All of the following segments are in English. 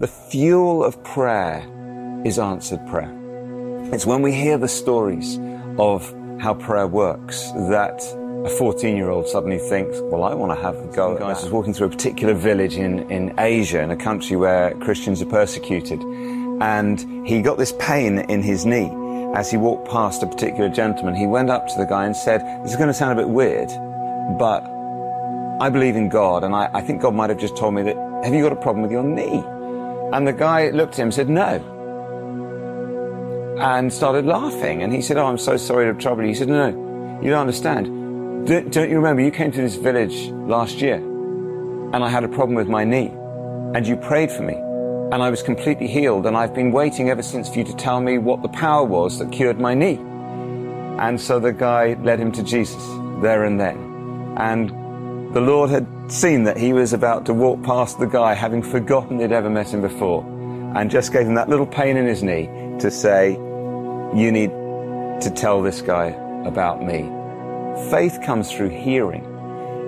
The fuel of prayer is answered prayer. It's when we hear the stories of how prayer works that a 14 year old suddenly thinks, well, I want to have a go. Guys was walking through a particular village in, in Asia, in a country where Christians are persecuted. And he got this pain in his knee as he walked past a particular gentleman. He went up to the guy and said, this is going to sound a bit weird, but I believe in God. And I, I think God might have just told me that, have you got a problem with your knee? And the guy looked at him and said, no and started laughing. And he said, Oh, I'm so sorry to trouble you. He said, No, no, you don't understand. Don't you remember you came to this village last year and I had a problem with my knee and you prayed for me and I was completely healed and I've been waiting ever since for you to tell me what the power was that cured my knee. And so the guy led him to Jesus there and then. And the Lord had seen that he was about to walk past the guy having forgotten they'd ever met him before and just gave him that little pain in his knee to say, you need to tell this guy about me. Faith comes through hearing.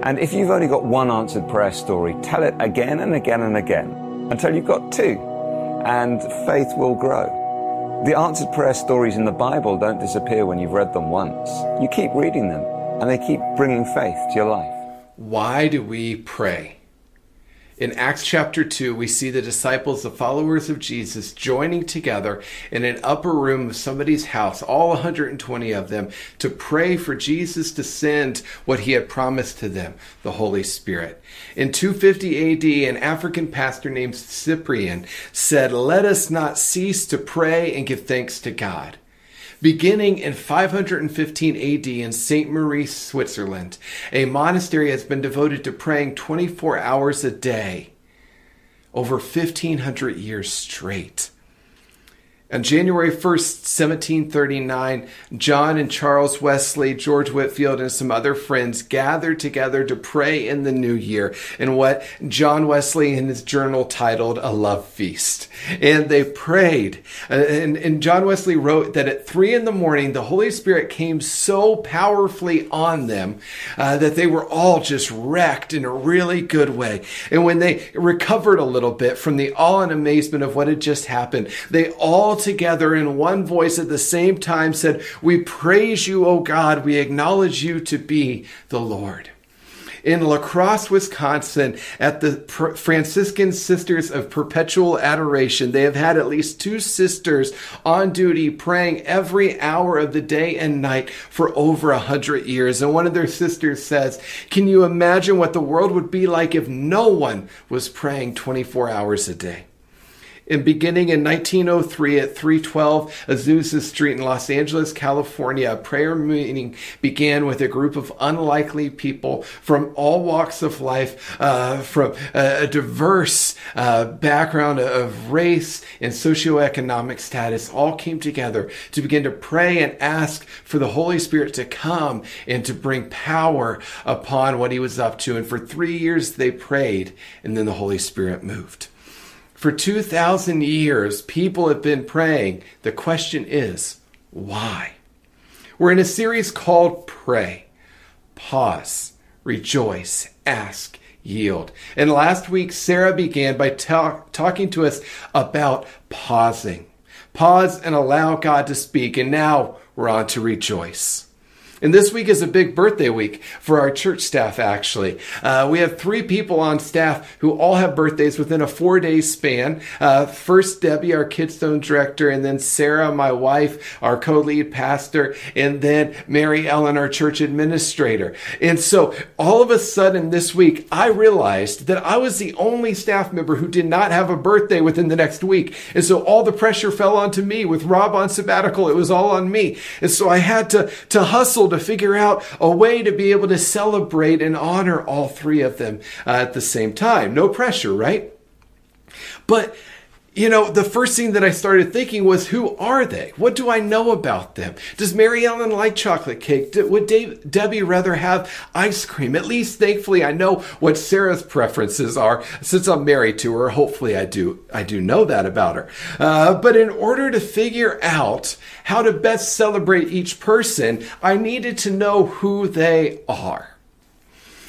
And if you've only got one answered prayer story, tell it again and again and again until you've got two, and faith will grow. The answered prayer stories in the Bible don't disappear when you've read them once. You keep reading them, and they keep bringing faith to your life. Why do we pray? In Acts chapter 2, we see the disciples, the followers of Jesus, joining together in an upper room of somebody's house, all 120 of them, to pray for Jesus to send what he had promised to them, the Holy Spirit. In 250 AD, an African pastor named Cyprian said, Let us not cease to pray and give thanks to God. Beginning in 515 AD in St. Maurice, Switzerland, a monastery has been devoted to praying 24 hours a day over 1500 years straight. On January 1st, 1739, John and Charles Wesley, George Whitefield, and some other friends gathered together to pray in the new year in what John Wesley in his journal titled A Love Feast. And they prayed. Uh, and, and John Wesley wrote that at three in the morning, the Holy Spirit came so powerfully on them uh, that they were all just wrecked in a really good way. And when they recovered a little bit from the awe and amazement of what had just happened, they all together in one voice at the same time said, We praise you, O God. We acknowledge you to be the Lord in La Crosse, Wisconsin, at the Franciscan Sisters of Perpetual Adoration. They have had at least two sisters on duty praying every hour of the day and night for over a hundred years. And one of their sisters says, Can you imagine what the world would be like if no one was praying 24 hours a day? And beginning in 1903 at 312 Azusa Street in Los Angeles, California, a prayer meeting began with a group of unlikely people from all walks of life, uh, from a, diverse uh, background of race and socioeconomic status, all came together to begin to pray and ask for the Holy Spirit to come and to bring power upon what he was up to. And for three years they prayed, and then the Holy Spirit moved. For 2,000 years, people have been praying. The question is, why? We're in a series called Pray, Pause, Rejoice, Ask, Yield. And last week, Sarah began by talk, talking to us about pausing. Pause and allow God to speak. And now we're on to rejoice. And this week is a big birthday week for our church staff, actually. Uh, we have three people on staff who all have birthdays within a four day span. Uh, first, Debbie, our Kidstone director, and then Sarah, my wife, our co lead pastor, and then Mary Ellen, our church administrator. And so all of a sudden this week, I realized that I was the only staff member who did not have a birthday within the next week. And so all the pressure fell onto me with Rob on sabbatical. It was all on me. And so I had to, to hustle to figure out a way to be able to celebrate and honor all three of them uh, at the same time. No pressure, right? But you know, the first thing that I started thinking was, who are they? What do I know about them? Does Mary Ellen like chocolate cake? Would Dave, Debbie rather have ice cream? At least, thankfully, I know what Sarah's preferences are since I'm married to her. Hopefully, I do. I do know that about her. Uh, but in order to figure out how to best celebrate each person, I needed to know who they are.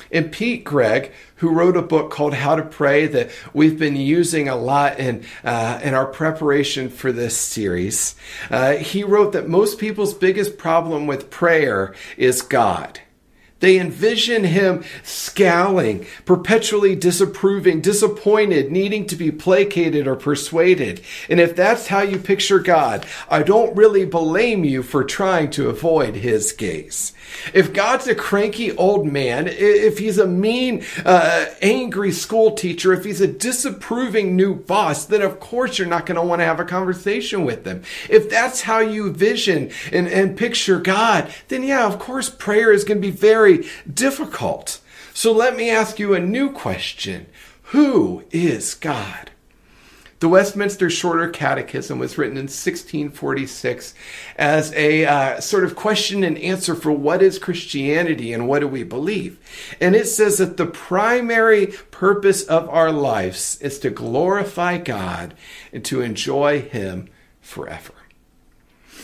And Pete Greig, who wrote a book called How to Pray that we've been using a lot in, uh, in our preparation for this series, uh, he wrote that most people's biggest problem with prayer is God. They envision him scowling, perpetually disapproving, disappointed, needing to be placated or persuaded. And if that's how you picture God, I don't really blame you for trying to avoid his gaze. If God's a cranky old man, if he's a mean, uh, angry school teacher, if he's a disapproving new boss, then of course you're not going to want to have a conversation with him. If that's how you vision and, and picture God, then yeah, of course prayer is going to be very difficult. So let me ask you a new question. Who is God? The Westminster Shorter Catechism was written in 1646 as a uh, sort of question and answer for what is Christianity and what do we believe. And it says that the primary purpose of our lives is to glorify God and to enjoy Him forever.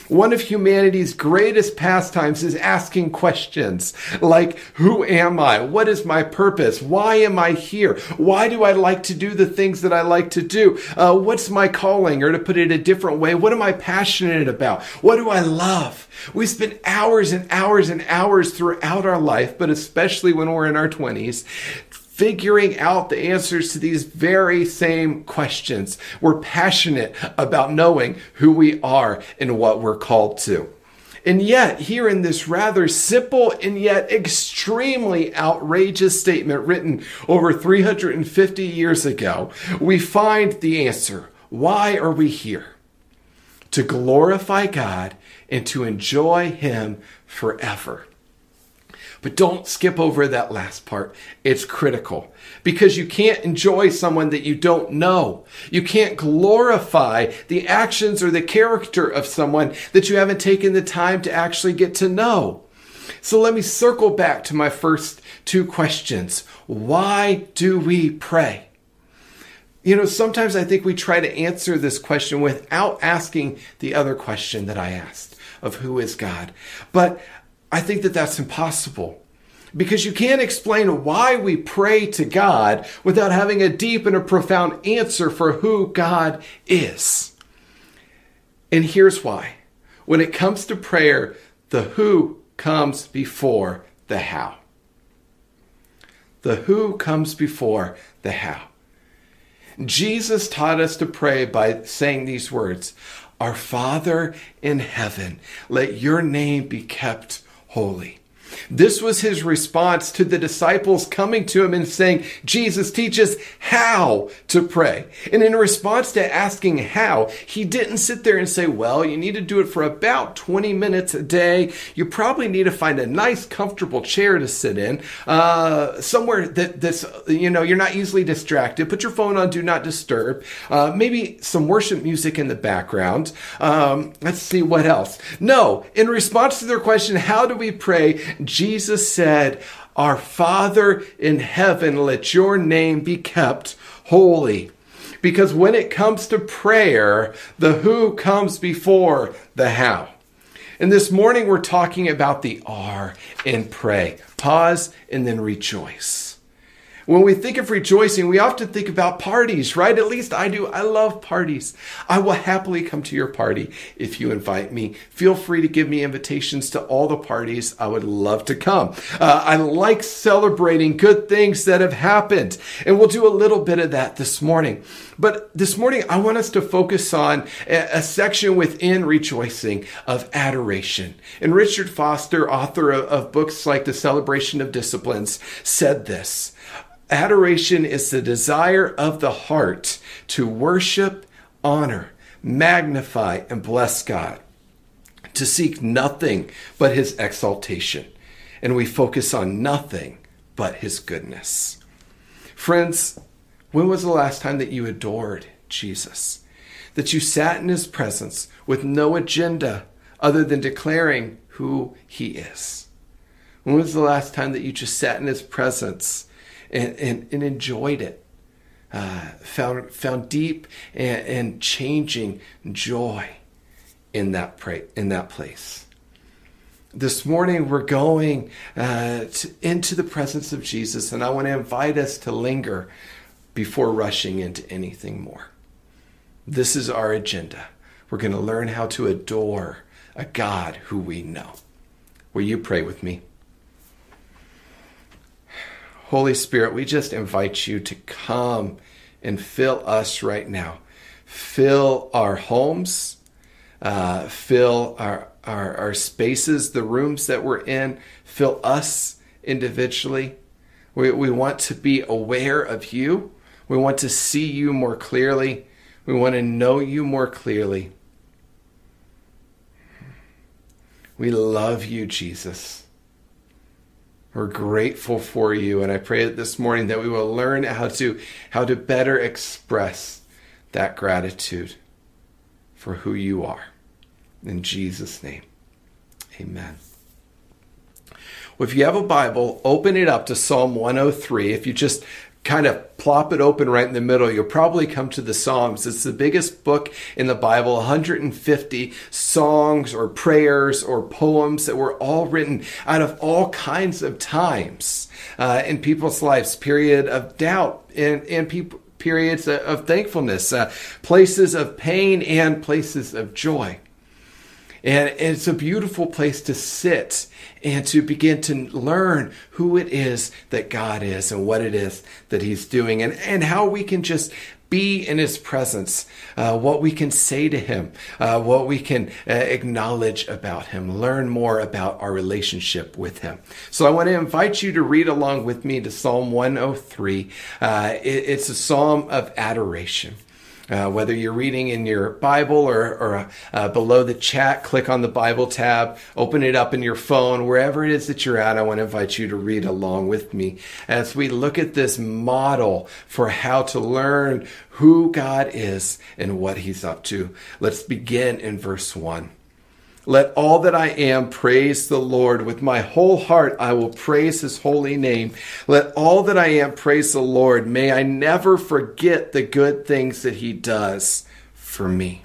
One of humanity's greatest pastimes is asking questions like, Who am I? What is my purpose? Why am I here? Why do I like to do the things that I like to do? Uh, what's my calling? Or to put it a different way, what am I passionate about? What do I love? We spend hours and hours and hours throughout our life, but especially when we're in our 20s, figuring out the answers to these very same questions. We're passionate about knowing who we are and what we're called to. And yet, here in this rather simple and yet extremely outrageous statement written over 350 years ago, we find the answer. Why are we here? To glorify God and to enjoy Him forever. But don't skip over that last part. It's critical because you can't enjoy someone that you don't know. You can't glorify the actions or the character of someone that you haven't taken the time to actually get to know. So let me circle back to my first two questions. Why do we pray? You know, sometimes I think we try to answer this question without asking the other question that I asked of who is God. But I think that that's impossible because you can't explain why we pray to God without having a deep and a profound answer for who God is. And here's why. When it comes to prayer, the who comes before the how. The who comes before the how. Jesus taught us to pray by saying these words Our Father in heaven, let your name be kept holy. This was his response to the disciples coming to him and saying, Jesus, teach us how to pray. And in response to asking how, he didn't sit there and say, well, you need to do it for about 20 minutes a day. You probably need to find a nice, comfortable chair to sit in, uh, somewhere that this, you know, you're not easily distracted. Put your phone on do not disturb. Uh, maybe some worship music in the background. Um, let's see what else. No, in response to their question, how do we pray? Jesus said, Our Father in heaven, let your name be kept holy. Because when it comes to prayer, the who comes before the how. And this morning we're talking about the R in pray. Pause and then rejoice. When we think of rejoicing, we often think about parties, right? At least I do. I love parties. I will happily come to your party if you invite me. Feel free to give me invitations to all the parties. I would love to come. Uh, I like celebrating good things that have happened, and we'll do a little bit of that this morning. But this morning, I want us to focus on a, a section within rejoicing of adoration. And Richard Foster, author of, of books like The Celebration of Disciplines, said this. Adoration is the desire of the heart to worship, honor, magnify, and bless God, to seek nothing but His exaltation. And we focus on nothing but His goodness. Friends, when was the last time that you adored Jesus? That you sat in His presence with no agenda other than declaring who He is? When was the last time that you just sat in His presence? And, and, and enjoyed it. Uh, found found deep and, and, changing joy in that pra- in that place. this morning we're going uh, to, into the presence of Jesus, and I want to invite us to linger before rushing into anything more. This is our agenda. We're going to learn how to adore a God who we know. Will you pray with me? Holy Spirit, we just invite you to come and fill us right now. Fill our homes, uh, fill our, our, our spaces, the rooms that we're in, fill us individually. We, we want to be aware of you. We want to see you more clearly. We want to know you more clearly. We love you, Jesus. We're grateful for you, and I pray that this morning that we will learn how to how to better express that gratitude for who you are. In Jesus' name. Amen. Well, if you have a Bible, open it up to Psalm 103. If you just kind of plop it open right in the middle, you'll probably come to the Psalms. It's the biggest book in the Bible, 150 songs or prayers or poems that were all written out of all kinds of times uh, in people's lives, period of doubt and, in people periods of thankfulness, uh, places of pain and places of joy. And it's a beautiful place to sit and to begin to learn who it is that God is and what it is that He's doing and, and how we can just be in His presence, uh, what we can say to Him, uh, what we can uh, acknowledge about Him, learn more about our relationship with Him. So I want to invite you to read along with me to Psalm 103. Uh, it, it's a psalm of adoration. Uh, whether you're reading in your Bible or, or uh, below the chat, click on the Bible tab, open it up in your phone, wherever it is that you're at. I want to invite you to read along with me as we look at this model for how to learn who God is and what He's up to. Let's begin in verse 1. Let all that I am praise the Lord. With my whole heart, I will praise his holy name. Let all that I am praise the Lord. May I never forget the good things that he does for me.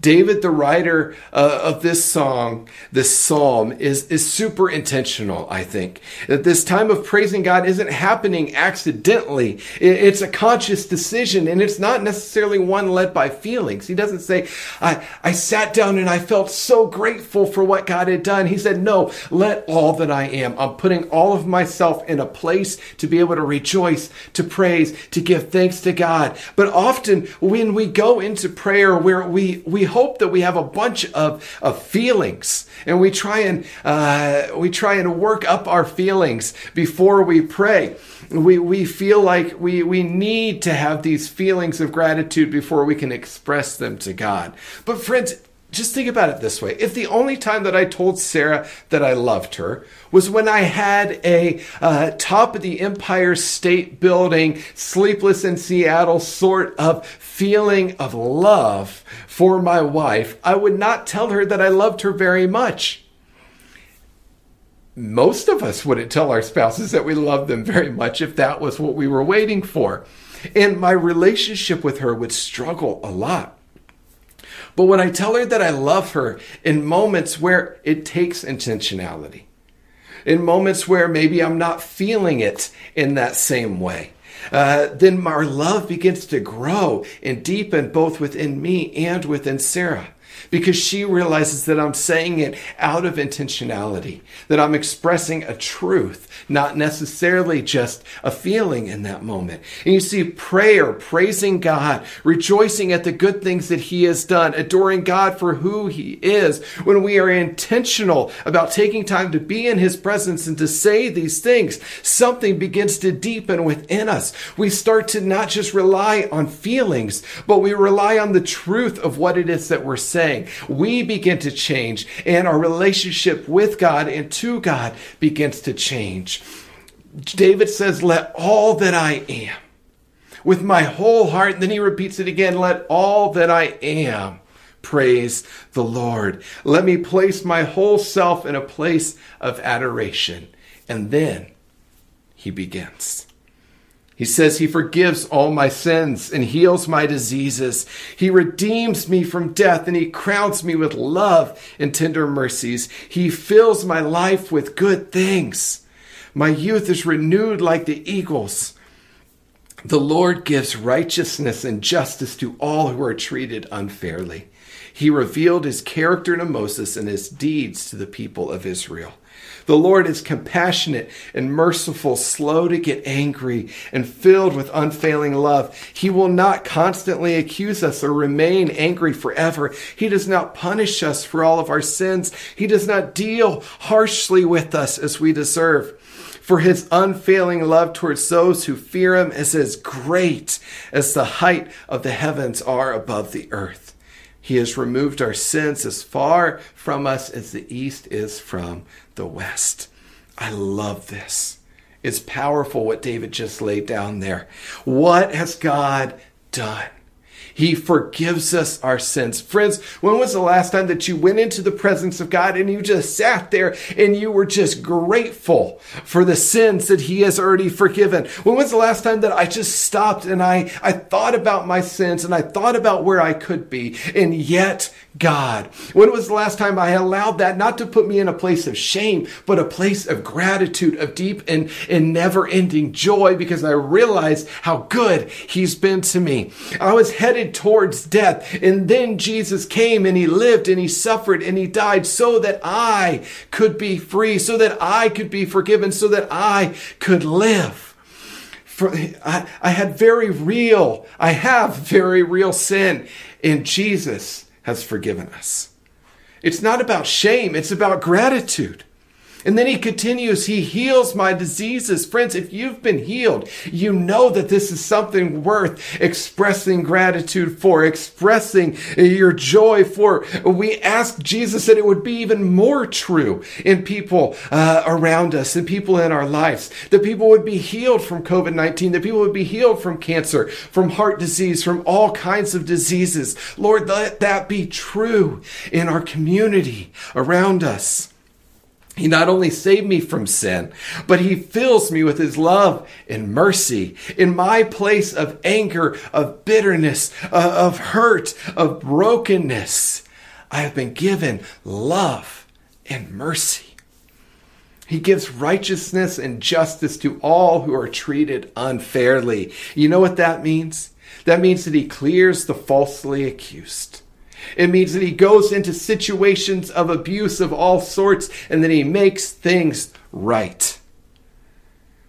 David, the writer uh, of this song, this psalm, is, is super intentional, I think. That this time of praising God isn't happening accidentally. it's a conscious decision, and it's not necessarily one led by feelings. He doesn't say, I, I sat down and I felt so grateful for what God had done. He said, No, let all that I am. I'm putting all of myself in a place to be able to rejoice, to praise, to give thanks to God. But often when we go into prayer where we, we hope that we have a bunch of, of feelings and we try and uh, we try and work up our feelings before we pray. We, we feel like we, we need to have these feelings of gratitude before we can express them to God. But friends, just think about it this way. If the only time that I told Sarah that I loved her was when I had a uh, top of the Empire State Building, sleepless in Seattle sort of feeling of love for my wife, I would not tell her that I loved her very much. Most of us wouldn't tell our spouses that we love them very much if that was what we were waiting for. And my relationship with her would struggle a lot. But when I tell her that I love her in moments where it takes intentionality, in moments where maybe I'm not feeling it in that same way, uh, then our love begins to grow and deepen both within me and within Sarah because she realizes that I'm saying it out of intentionality, that I'm expressing a truth, not necessarily just a feeling in that moment. And you see, prayer, praising God, rejoicing at the good things that He has done, adoring God for who He is, when we are intentional about taking time to be in His presence and to say these things, something begins to deepen within us. We start to not just rely on feelings, but we rely on the truth of what it is that we're saying We begin to change, and our relationship with God and to God begins to change. David says, Let all that I am, with my whole heart, and then he repeats it again, let all that I am praise the Lord. Let me place my whole self in a place of adoration. And then he begins. He says he forgives all my sins and heals my diseases. He redeems me from death and he crowns me with love and tender mercies. He fills my life with good things. My youth is renewed like the eagles. The Lord gives righteousness and justice to all who are treated unfairly. He revealed his character to Moses and his deeds to the people of Israel. The Lord is compassionate and merciful, slow to get angry, and filled with unfailing love. He will not constantly accuse us or remain angry forever. He does not punish us for all of our sins. He does not deal harshly with us as we deserve. For his unfailing love towards those who fear him is as great as the height of the heavens are above the earth. He has removed our sins as far from us as the east is from the west. I love this. It's powerful what David just laid down there. What has God done? He forgives us our sins. Friends, when was the last time that you went into the presence of God and you just sat there and you were just grateful for the sins that He has already forgiven? When was the last time that I just stopped and I, I thought about my sins and I thought about where I could be and yet God? When was the last time I allowed that not to put me in a place of shame, but a place of gratitude, of deep and, and never ending joy because I realized how good He's been to me? I was headed towards death. And then Jesus came and he lived and he suffered and he died so that I could be free, so that I could be forgiven, so that I could live. For, I, I had very real, I have very real sin, in Jesus has forgiven us. It's not about shame, it's about gratitude. And then he continues, He heals my diseases. Friends, if you've been healed, you know that this is something worth expressing gratitude for, expressing your joy for. We ask Jesus that it would be even more true in people uh, around us and people in our lives, that people would be healed from COVID 19, that people would be healed from cancer, from heart disease, from all kinds of diseases. Lord, let that be true in our community around us. He not only saved me from sin, but he fills me with his love and mercy. In my place of anger, of bitterness, uh, of hurt, of brokenness, I have been given love and mercy. He gives righteousness and justice to all who are treated unfairly. You know what that means? That means that he clears the falsely accused. It means that he goes into situations of abuse of all sorts and then he makes things right.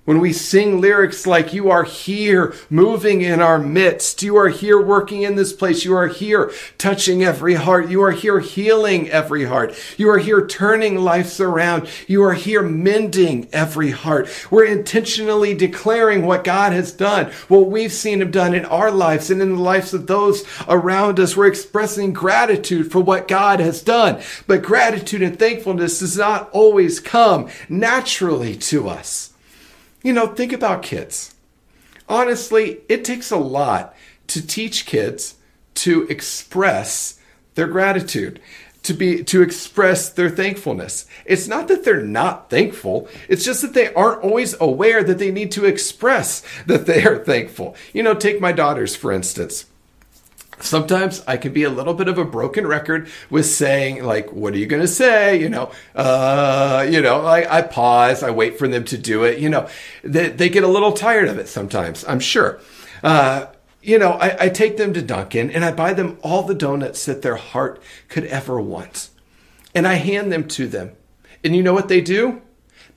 When we sing lyrics like, You are here moving in our midst, you are here working in this place, you are here touching every heart, you are here healing every heart, you are here turning lives around, you are here mending every heart. We're intentionally declaring what God has done, what we've seen Him done in our lives and in the lives of those around us. We're expressing gratitude for what God has done. But gratitude and thankfulness does not always come naturally to us. You know, think about kids. Honestly, it takes a lot to teach kids to express their gratitude to be to express their thankfulness. It's not that they're not thankful, it's just that they aren't always aware that they need to express that they are thankful. You know, take my daughters for instance sometimes I can be a little bit of a broken record with saying like, "What are you going to say?" You know, uh, you know, I, I pause, I wait for them to do it. You know, they, they get a little tired of it sometimes. I'm sure. Uh, you know, I, I take them to Dunkin' and I buy them all the donuts that their heart could ever want, and I hand them to them. And you know what they do?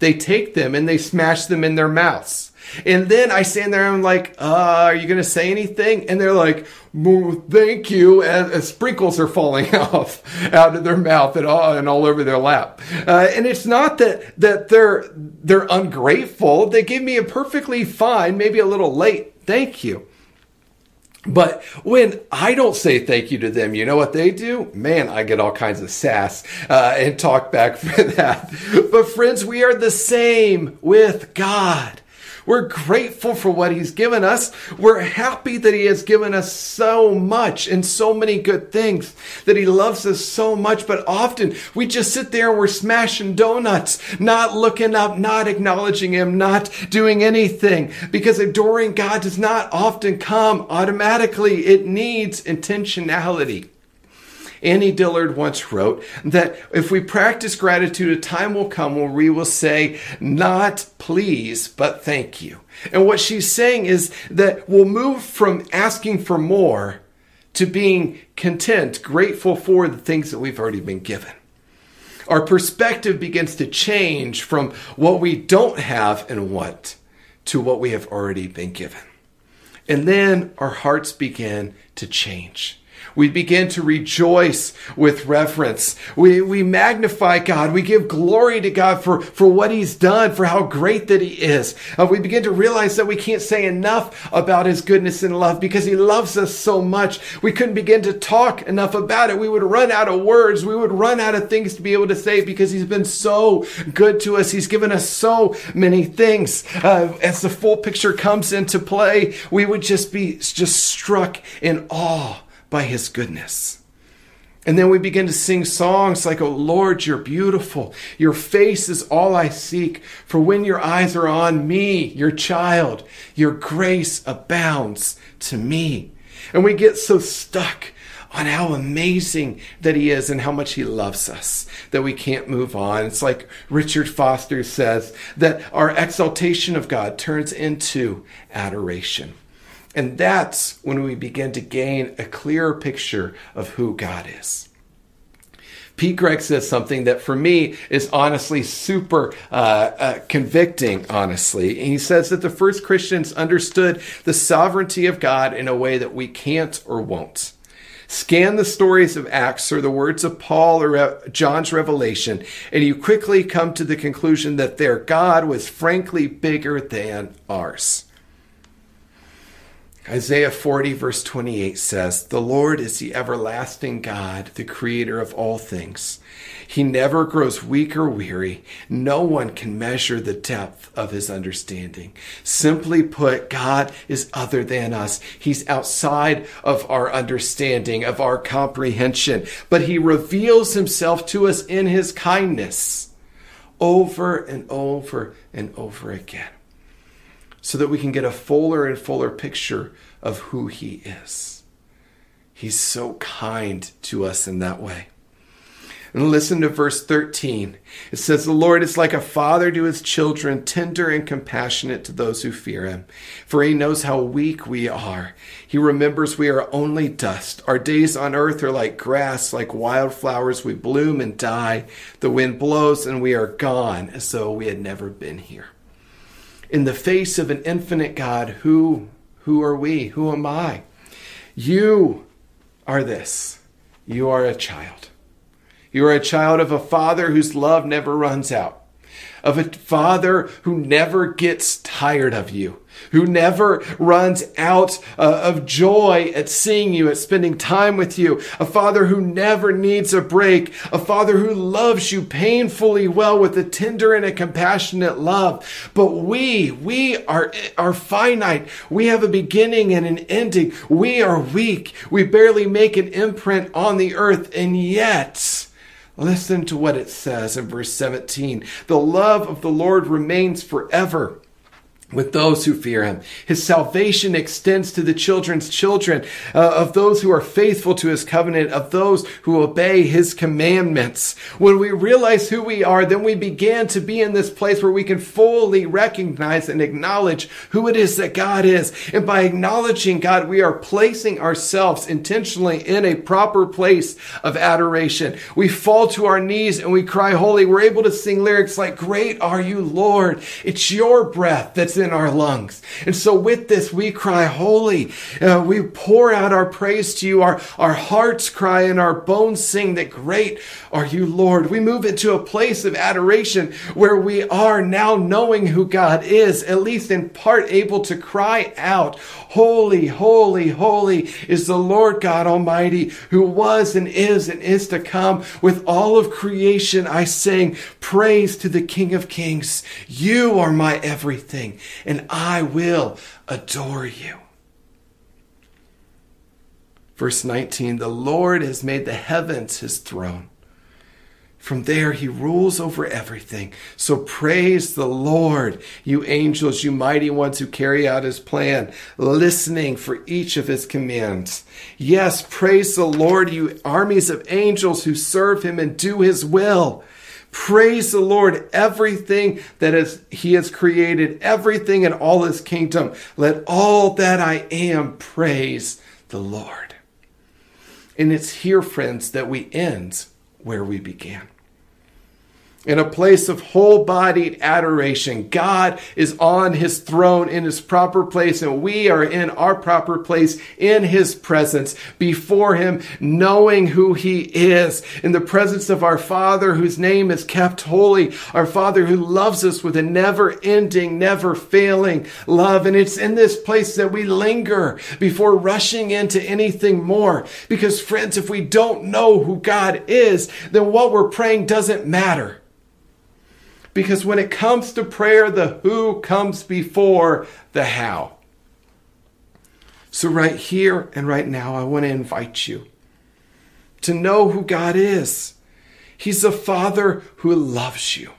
They take them and they smash them in their mouths and then I stand there and I'm like, uh, are you going to say anything? And they're like, thank you. And, as, sprinkles are falling off out of their mouth and all, and all over their lap. Uh, and it's not that, that they're, they're ungrateful. They give me a perfectly fine, maybe a little late thank you. But when I don't say thank you to them, you know what they do? Man, I get all kinds of sass uh, and talk back for that. But friends, we are the same with God. We're grateful for what He's given us. We're happy that He has given us so much and so many good things, that He loves us so much. But often we just sit there and we're smashing donuts, not looking up, not acknowledging Him, not doing anything. Because adoring God does not often come automatically, it needs intentionality. Annie Dillard once wrote that if we practice gratitude, a time will come where we will say, not please, but thank you. And what she's saying is that we'll move from asking for more to being content, grateful for the things that we've already been given. Our perspective begins to change from what we don't have and want to what we have already been given. And then our hearts begin to change. We begin to rejoice with reverence. We, we magnify God. We give glory to God for, for what He's done, for how great that He is. Uh, we begin to realize that we can't say enough about His goodness and love because He loves us so much. We couldn't begin to talk enough about it. We would run out of words. We would run out of things to be able to say because He's been so good to us. He's given us so many things. Uh, as the full picture comes into play, we would just be just struck in awe by his goodness. And then we begin to sing songs like, Oh Lord, you're beautiful. Your face is all I seek. For when your eyes are on me, your child, your grace abounds to me. And we get so stuck on how amazing that he is and how much he loves us that we can't move on. It's like Richard Foster says that our exaltation of God turns into adoration. And that's when we begin to gain a clearer picture of who God is. Pete Greig says something that for me is honestly super uh, uh, convicting, honestly. And he says that the first Christians understood the sovereignty of God in a way that we can't or won't. Scan the stories of Acts or the words of Paul or John's revelation, and you quickly come to the conclusion that their God was frankly bigger than ours. Isaiah 40, verse 28 says, The Lord is the everlasting God, the creator of all things. He never grows weak or weary. No one can measure the depth of his understanding. Simply put, God is other than us. He's outside of our understanding, of our comprehension, but he reveals himself to us in his kindness over and over and over again so that we can get a fuller and fuller picture of who He is. He's so kind to us in that way. And listen to verse 13. It says, The Lord is like a father to his children, tender and compassionate to those who fear him. For he knows how weak we are. He remembers we are only dust. Our days on earth are like grass, like wildflowers. We bloom and die. The wind blows and we are gone as though we had never been here in the face of an infinite God, who who are we? Who am I? You are this. You are a child. You are a child of a father whose love never runs out, of a father who never gets tired of you, who never runs out uh, of joy at seeing you, at spending time with you, a father who never needs a break, a father who loves you painfully well with a tender and a compassionate love. But we, we are, are finite. We have a beginning and an ending. We are weak. We barely make an imprint on the earth, and yet, Listen to what it says in verse 17. The love of the Lord remains forever with those who fear him. His salvation extends to the children's children, uh, of those who are faithful to his covenant, of those who obey his commandments. When we realize who we are, then we begin to be in this place where we can fully recognize and acknowledge who it is that God is. And by acknowledging God, we are placing ourselves intentionally in a proper place of adoration. We fall to our knees and we cry holy. We're able to sing lyrics like, great are you, Lord. It's your breath that's in our lungs. And so with this, we cry, holy. Uh, we pour out our praise to you. Our, our hearts cry and our bones sing that great are you, Lord. We move into a place of adoration where we are now knowing who God is, at least in part able to cry out, holy, holy, holy is the Lord God Almighty who was and is and is to come. With all of creation, I sing praise to the King of Kings. You are my everything and I will adore you. Verse 19 The Lord has made the heavens his throne. From there, he rules over everything. So praise the Lord, you angels, you mighty ones who carry out his plan, listening for each of his commands. Yes, praise the Lord, you armies of angels who serve him and do his will. Praise the Lord, everything that is, he has created, everything in all his kingdom. Let all that I am praise the Lord. And it's here, friends, that we end where we began in a place of whole bodied adoration. God is on his throne in his proper place, and we are in our proper place in his presence before him, knowing who he is, in the presence of our Father whose name is kept holy, our Father who loves us with a never ending, never failing love. And it's in this place that we linger before rushing into anything more. Because, friends, if we don't know who God is, then what we're praying doesn't matter. Because when it comes to prayer, the who comes before the how. So, right here and right now, I want to invite you to know who God is. He's a Father who loves you,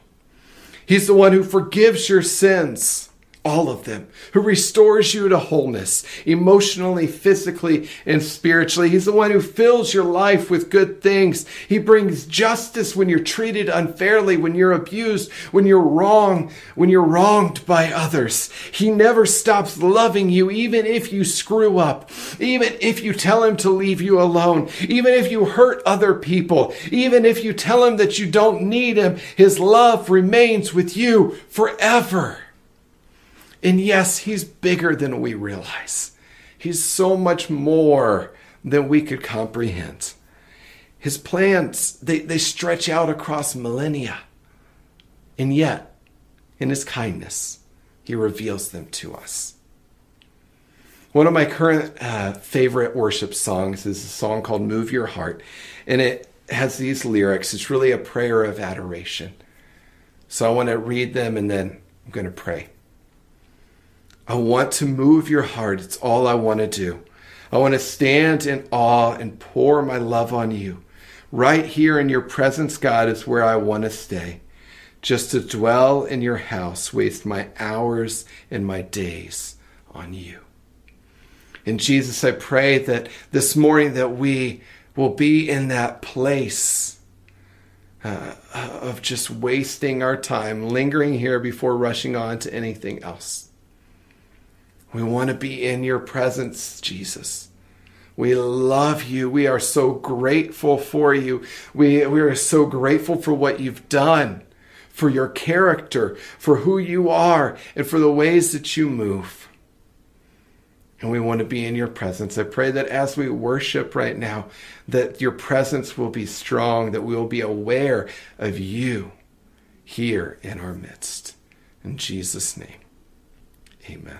He's the one who forgives your sins all of them, who restores you to wholeness, emotionally, physically, and spiritually. He's the one who fills your life with good things. He brings justice when you're treated unfairly, when you're abused, when you're wrong, when you're wronged by others. He never stops loving you, even if you screw up, even if you tell him to leave you alone, even if you hurt other people, even if you tell him that you don't need him. His love remains with you forever. And yes, he's bigger than we realize. He's so much more than we could comprehend. His plans, they, they stretch out across millennia. And yet, in his kindness, he reveals them to us. One of my current uh, favorite worship songs is a song called Move Your Heart. And it has these lyrics. It's really a prayer of adoration. So I want to read them and then I'm going to pray. I want to move your heart. It's all I want to do. I want to stand in awe and pour my love on you. Right here in your presence, God, is where I want to stay. Just to dwell in your house, waste my hours and my days on you. And Jesus, I pray that this morning that we will be in that place uh, of just wasting our time, lingering here before rushing on to anything else. We want to be in your presence, Jesus. We love you. We are so grateful for you. We, we are so grateful for what you've done, for your character, for who you are, and for the ways that you move. And we want to be in your presence. I pray that as we worship right now, that your presence will be strong, that we will be aware of you here in our midst. In Jesus' name, amen.